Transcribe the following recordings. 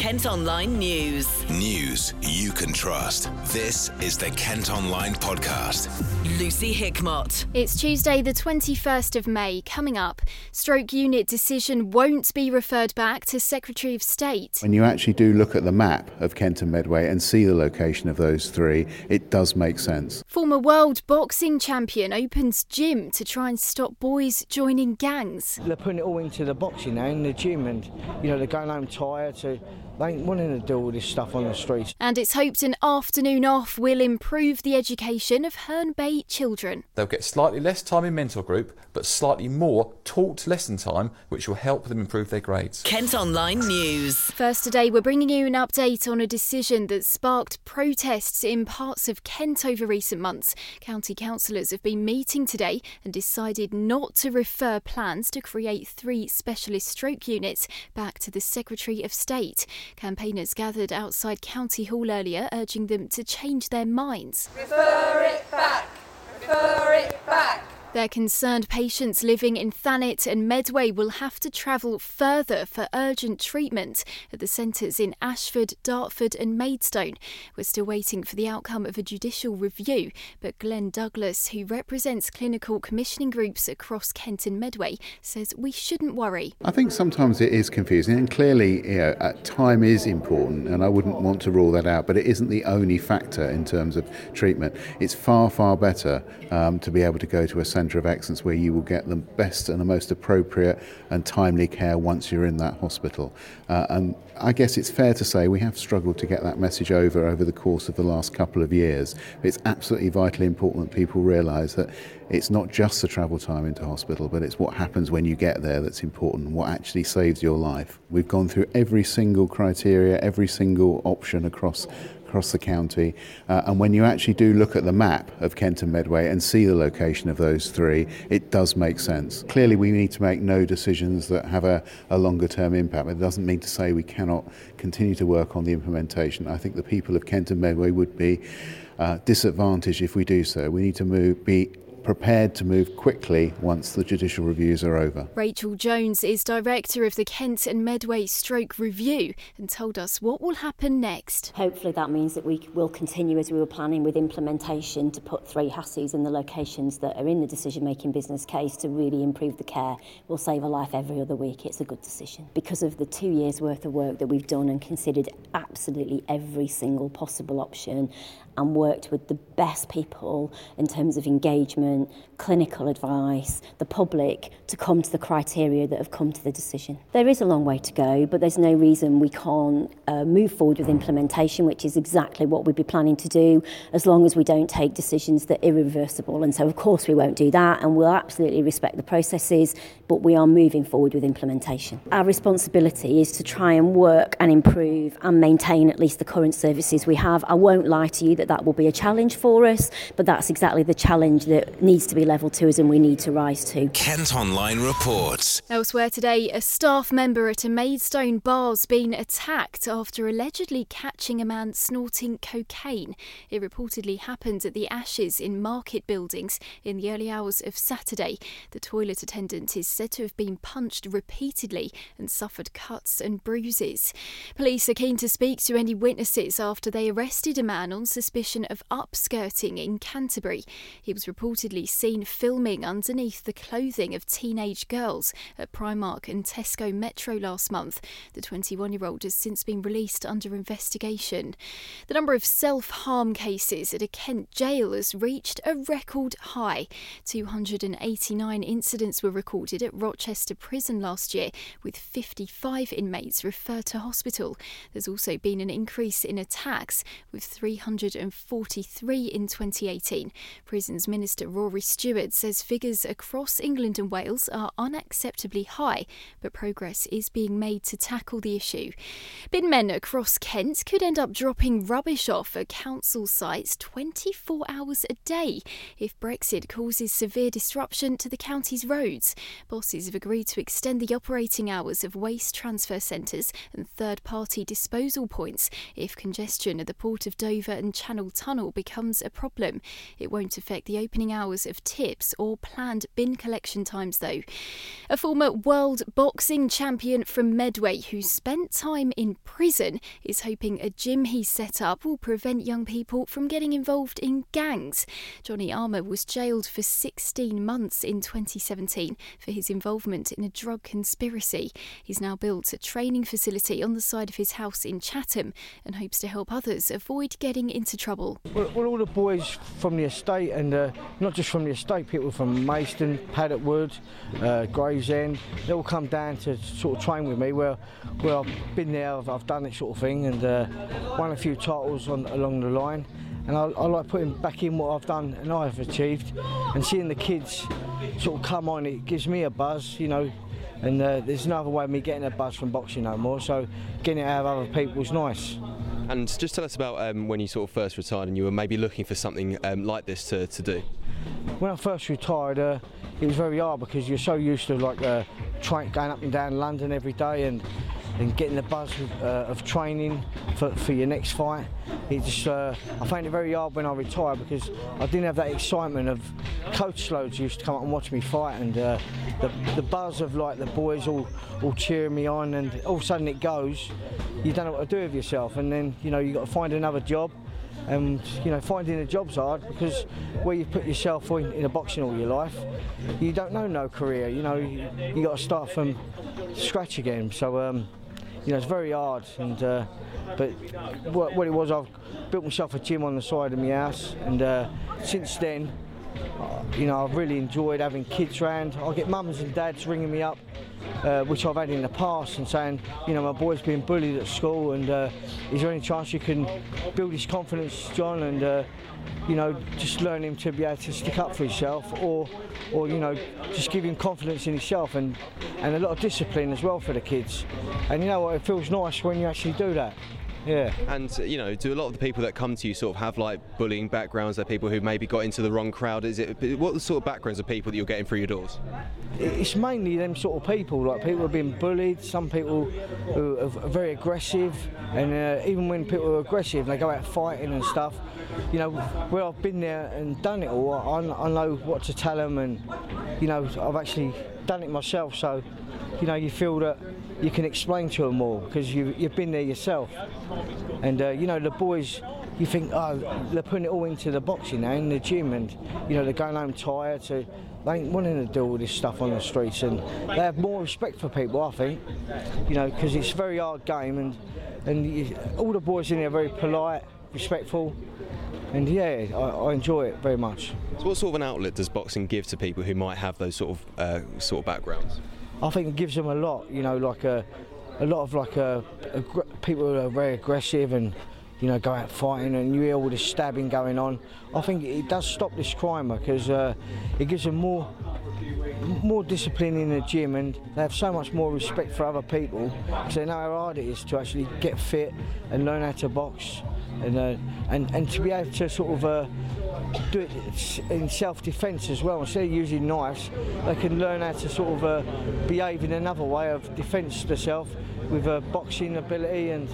Kent Online News. News you can trust. This is the Kent Online Podcast. Lucy Hickmott. It's Tuesday, the 21st of May. Coming up, stroke unit decision won't be referred back to Secretary of State. When you actually do look at the map of Kent and Medway and see the location of those three, it does make sense. Former world boxing champion opens gym to try and stop boys joining gangs. They're putting it all into the boxing now in the gym, and you know they're going home tired, so they ain't wanting to do all this stuff on the streets. And it's hoped an afternoon off will improve the education of Herne Bay children. They'll get slightly less time in mentor group, but slightly more taught lesson time, which will help them improve their grades. Kent Online News. First today, we're bringing you an update on a decision that sparked protests in parts of Kent over recent months. County councillors have been meeting today and decided not to refer plans to create three specialist stroke units back to the Secretary of State. Campaigners gathered outside County Hall earlier, urging them to change their minds. Refer it back. Their concerned patients living in Thanet and Medway will have to travel further for urgent treatment at the centres in Ashford, Dartford, and Maidstone. We're still waiting for the outcome of a judicial review, but Glenn Douglas, who represents clinical commissioning groups across Kent and Medway, says we shouldn't worry. I think sometimes it is confusing, and clearly, you know, time is important, and I wouldn't want to rule that out, but it isn't the only factor in terms of treatment. It's far, far better um, to be able to go to a centre of excellence where you will get the best and the most appropriate and timely care once you're in that hospital. Uh, and I guess it's fair to say we have struggled to get that message over over the course of the last couple of years. It's absolutely vitally important that people realise that it's not just the travel time into hospital, but it's what happens when you get there that's important, what actually saves your life. We've gone through every single criteria, every single option across across the county. Uh, and when you actually do look at the map of Kent and Medway and see the location of those three, it does make sense. Clearly, we need to make no decisions that have a, a longer term impact. But it doesn't mean to say we cannot continue to work on the implementation. I think the people of Kent and Medway would be uh, disadvantaged if we do so. We need to move, be prepared to move quickly once the judicial reviews are over. Rachel Jones is director of the Kent and Medway Stroke Review and told us what will happen next. Hopefully, that means that we will continue as we were planning with implementation to put three HASUs in the locations that are in the decision making business case to really improve the care. We'll save a life every other week. It's a good decision. Because of the two years' worth of work that we've done and considered absolutely every single possible option and worked with the best people in terms of engagement, clinical advice, the public to come to the criteria that have come to the decision. There is a long way to go, but there's no reason we can't uh, move forward with implementation, which is exactly what we'd be planning to do, as long as we don't take decisions that are irreversible. And so, of course, we won't do that, and we'll absolutely respect the processes, but we are moving forward with implementation. Our responsibility is to try and work and improve and maintain at least the current services we have. I won't lie to you that that will be a challenge for us, but that's exactly the challenge that needs to be levelled to us and we need to rise to. Kent Online reports. Elsewhere today, a staff member at a Maidstone bar's been attacked after allegedly catching a man snorting cocaine. It reportedly happened at the Ashes in Market Buildings in the early hours of Saturday. The toilet attendant is said to have been punched repeatedly and suffered cuts and bruises. Police are keen to speak to any witnesses after they arrested a man on suspicion of upskirting in Canterbury. He was reportedly seen filming underneath the clothing of teenage girls at Primark and Tesco Metro last month. The 21 year old has since been released under investigation. The number of self harm cases at a Kent jail has reached a record high. 289 incidents were recorded at Rochester Prison last year, with 55 inmates referred to hospital. There's also been an increase in attacks, with 343 in 2018. Prisons Minister Rory Stewart says figures across England and Wales are unacceptably high, but progress is being made to tackle the issue. Bin men across Kent could end up dropping rubbish off at council sites 24 hours a day if Brexit causes severe disruption to the county's roads. Bosses have agreed to extend the operating hours of waste transfer centres and third party disposal points if congestion at the Port of Dover and Channel Tunnel becomes a problem. It won't affect the opening hours of tips or planned bin collection times, though. A former world boxing champion from Medway who spent time in prison is hoping a gym he set up will prevent young people from getting involved in gangs. Johnny Armour was jailed for 16 months in 2017 for his involvement in a drug conspiracy. He's now built a training facility on the side of his house in Chatham and hopes to help others avoid getting into trouble. Well, well all the boys from the estate, and uh, not just from the estate, people from Maidstone, Paddock Wood, uh, Gravesend, they all come down to sort of train with me. Where, where I've been there, I've, I've done it sort of thing, and uh, won a few titles on, along the line. And I, I like putting back in what I've done and I've achieved, and seeing the kids sort of come on, it gives me a buzz, you know. And uh, there's no other way of me getting a buzz from boxing no more. So getting it out of other people is nice. And just tell us about um, when you sort of first retired and you were maybe looking for something um, like this to, to do. When I first retired, uh, it was very hard because you're so used to like uh, going up and down London every day and and getting the buzz of, uh, of training for, for your next fight. It just, uh, I found it very hard when I retired because I didn't have that excitement of coach loads used to come up and watch me fight and uh, the, the buzz of like the boys all, all cheering me on and all of a sudden it goes, you don't know what to do with yourself and then you know you've got to find another job and you know finding a job's hard because where you put yourself in, in a boxing all your life you don't know no career you know you, you got to start from scratch again so um, you know, it's very hard. And uh, but what, what, it was, I've built myself a gym on the side of my house, and uh, since then, you know, I've really enjoyed having kids around. I get mums and dads ringing me up, uh, which I've had in the past, and saying, you know, my boy's been bullied at school, and uh, is there any chance you can build his confidence, John, and uh, you know, just learn him to be able to stick up for himself, or, or you know, just give him confidence in himself, and and a lot of discipline as well for the kids. And you know what, it feels nice when you actually do that. Yeah. And you know, do a lot of the people that come to you sort of have like bullying backgrounds? They're people who maybe got into the wrong crowd. Is it what the sort of backgrounds of people that you're getting through your doors? It's mainly them sort of people, like people who have been bullied. Some people who are very aggressive, and uh, even when people are aggressive, they go out fighting and stuff. You know, where I've been there and done it all, I, I know what to tell them, and you know, I've actually done it myself. So, you know, you feel that you can explain to them all because you, you've been there yourself. And, uh, you know, the boys, you think, oh, they're putting it all into the boxing now, in the gym, and, you know, they're going home tired, so they ain't wanting to do all this stuff on the streets. And they have more respect for people, I think, you know, because it's a very hard game, and, and you, all the boys in there are very polite, respectful. And yeah, I, I, enjoy it very much. So, what sort of an outlet does boxing give to people who might have those sort of uh, sort of backgrounds? I think it gives them a lot. You know, like a, a lot of like a, a people who are very aggressive and you know go out fighting and you hear all this stabbing going on. I think it does stop this crime because uh, it gives them more more discipline in the gym and they have so much more respect for other people because they know how hard it is to actually get fit and learn how to box and uh, and and to be able to sort of uh, do it in self-defence as well. Instead of using knives, they can learn how to sort of uh, behave in another way of defence themselves with a boxing ability and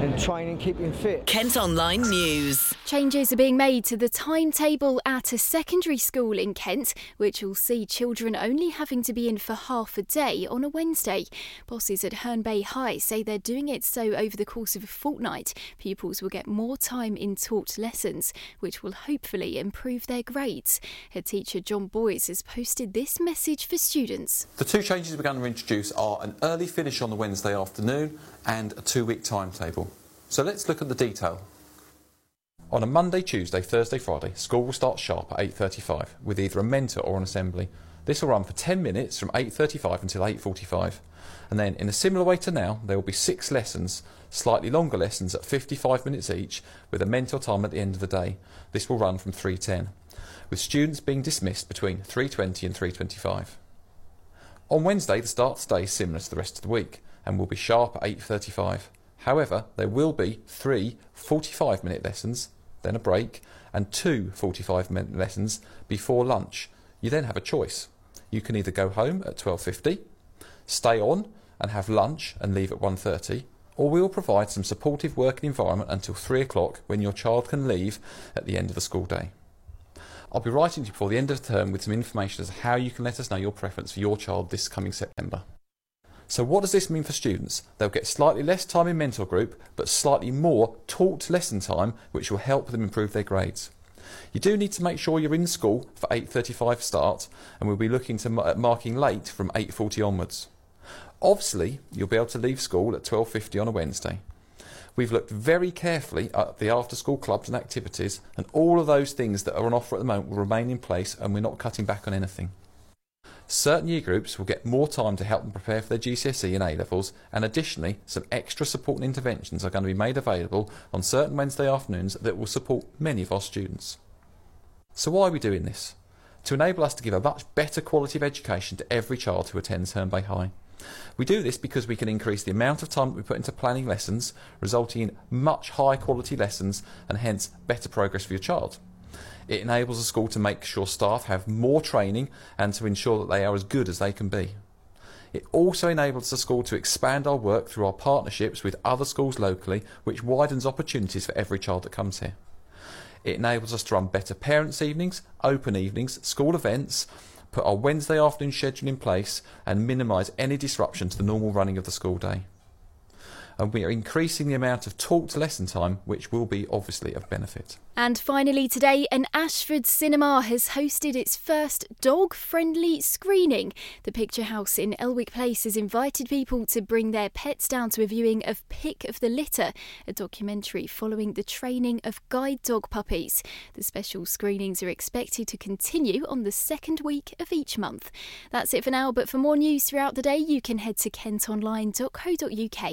and training, keeping fit. Kent Online News. Changes are being made to the timetable at a secondary school in Kent, which will see children only having to be in for half a day on a Wednesday. Bosses at Herne Bay High say they're doing it so over the course of a fortnight, pupils will get more time in taught lessons, which will hopefully improve their grades. Head teacher John Boyes has posted this message for students. The two changes we're going to introduce are an early finish on the Wednesday afternoon and a two week timetable. So let's look at the detail. On a Monday, Tuesday, Thursday, Friday, school will start sharp at 8.35 with either a mentor or an assembly. This will run for 10 minutes from 8.35 until 8.45. And then in a similar way to now, there will be six lessons, slightly longer lessons at 55 minutes each with a mentor time at the end of the day. This will run from 3.10 with students being dismissed between 3.20 and 3.25. On Wednesday, the start stays similar to the rest of the week and will be sharp at 8.35. However, there will be three 45 minute lessons, then a break, and two 45 minute lessons before lunch. You then have a choice. You can either go home at 12.50, stay on and have lunch and leave at 1.30, or we will provide some supportive working environment until 3 o'clock when your child can leave at the end of the school day. I'll be writing to you before the end of the term with some information as to how you can let us know your preference for your child this coming September. So, what does this mean for students? They'll get slightly less time in mentor group, but slightly more taught lesson time, which will help them improve their grades. You do need to make sure you're in school for 8.35 start, and we'll be looking to at uh, marking late from 8.40 onwards. Obviously, you'll be able to leave school at 12.50 on a Wednesday. We've looked very carefully at the after school clubs and activities, and all of those things that are on offer at the moment will remain in place, and we're not cutting back on anything. Certain year groups will get more time to help them prepare for their GCSE and A levels, and additionally, some extra support and interventions are going to be made available on certain Wednesday afternoons that will support many of our students. So, why are we doing this? To enable us to give a much better quality of education to every child who attends Herne Bay High. We do this because we can increase the amount of time that we put into planning lessons, resulting in much higher quality lessons and hence better progress for your child. It enables the school to make sure staff have more training and to ensure that they are as good as they can be. It also enables the school to expand our work through our partnerships with other schools locally, which widens opportunities for every child that comes here. It enables us to run better parents' evenings, open evenings, school events, put our Wednesday afternoon schedule in place, and minimise any disruption to the normal running of the school day and we are increasing the amount of taught lesson time, which will be obviously of benefit. And finally, today, an Ashford cinema has hosted its first dog friendly screening. The Picture House in Elwick Place has invited people to bring their pets down to a viewing of Pick of the Litter, a documentary following the training of guide dog puppies. The special screenings are expected to continue on the second week of each month. That's it for now, but for more news throughout the day, you can head to kentonline.co.uk.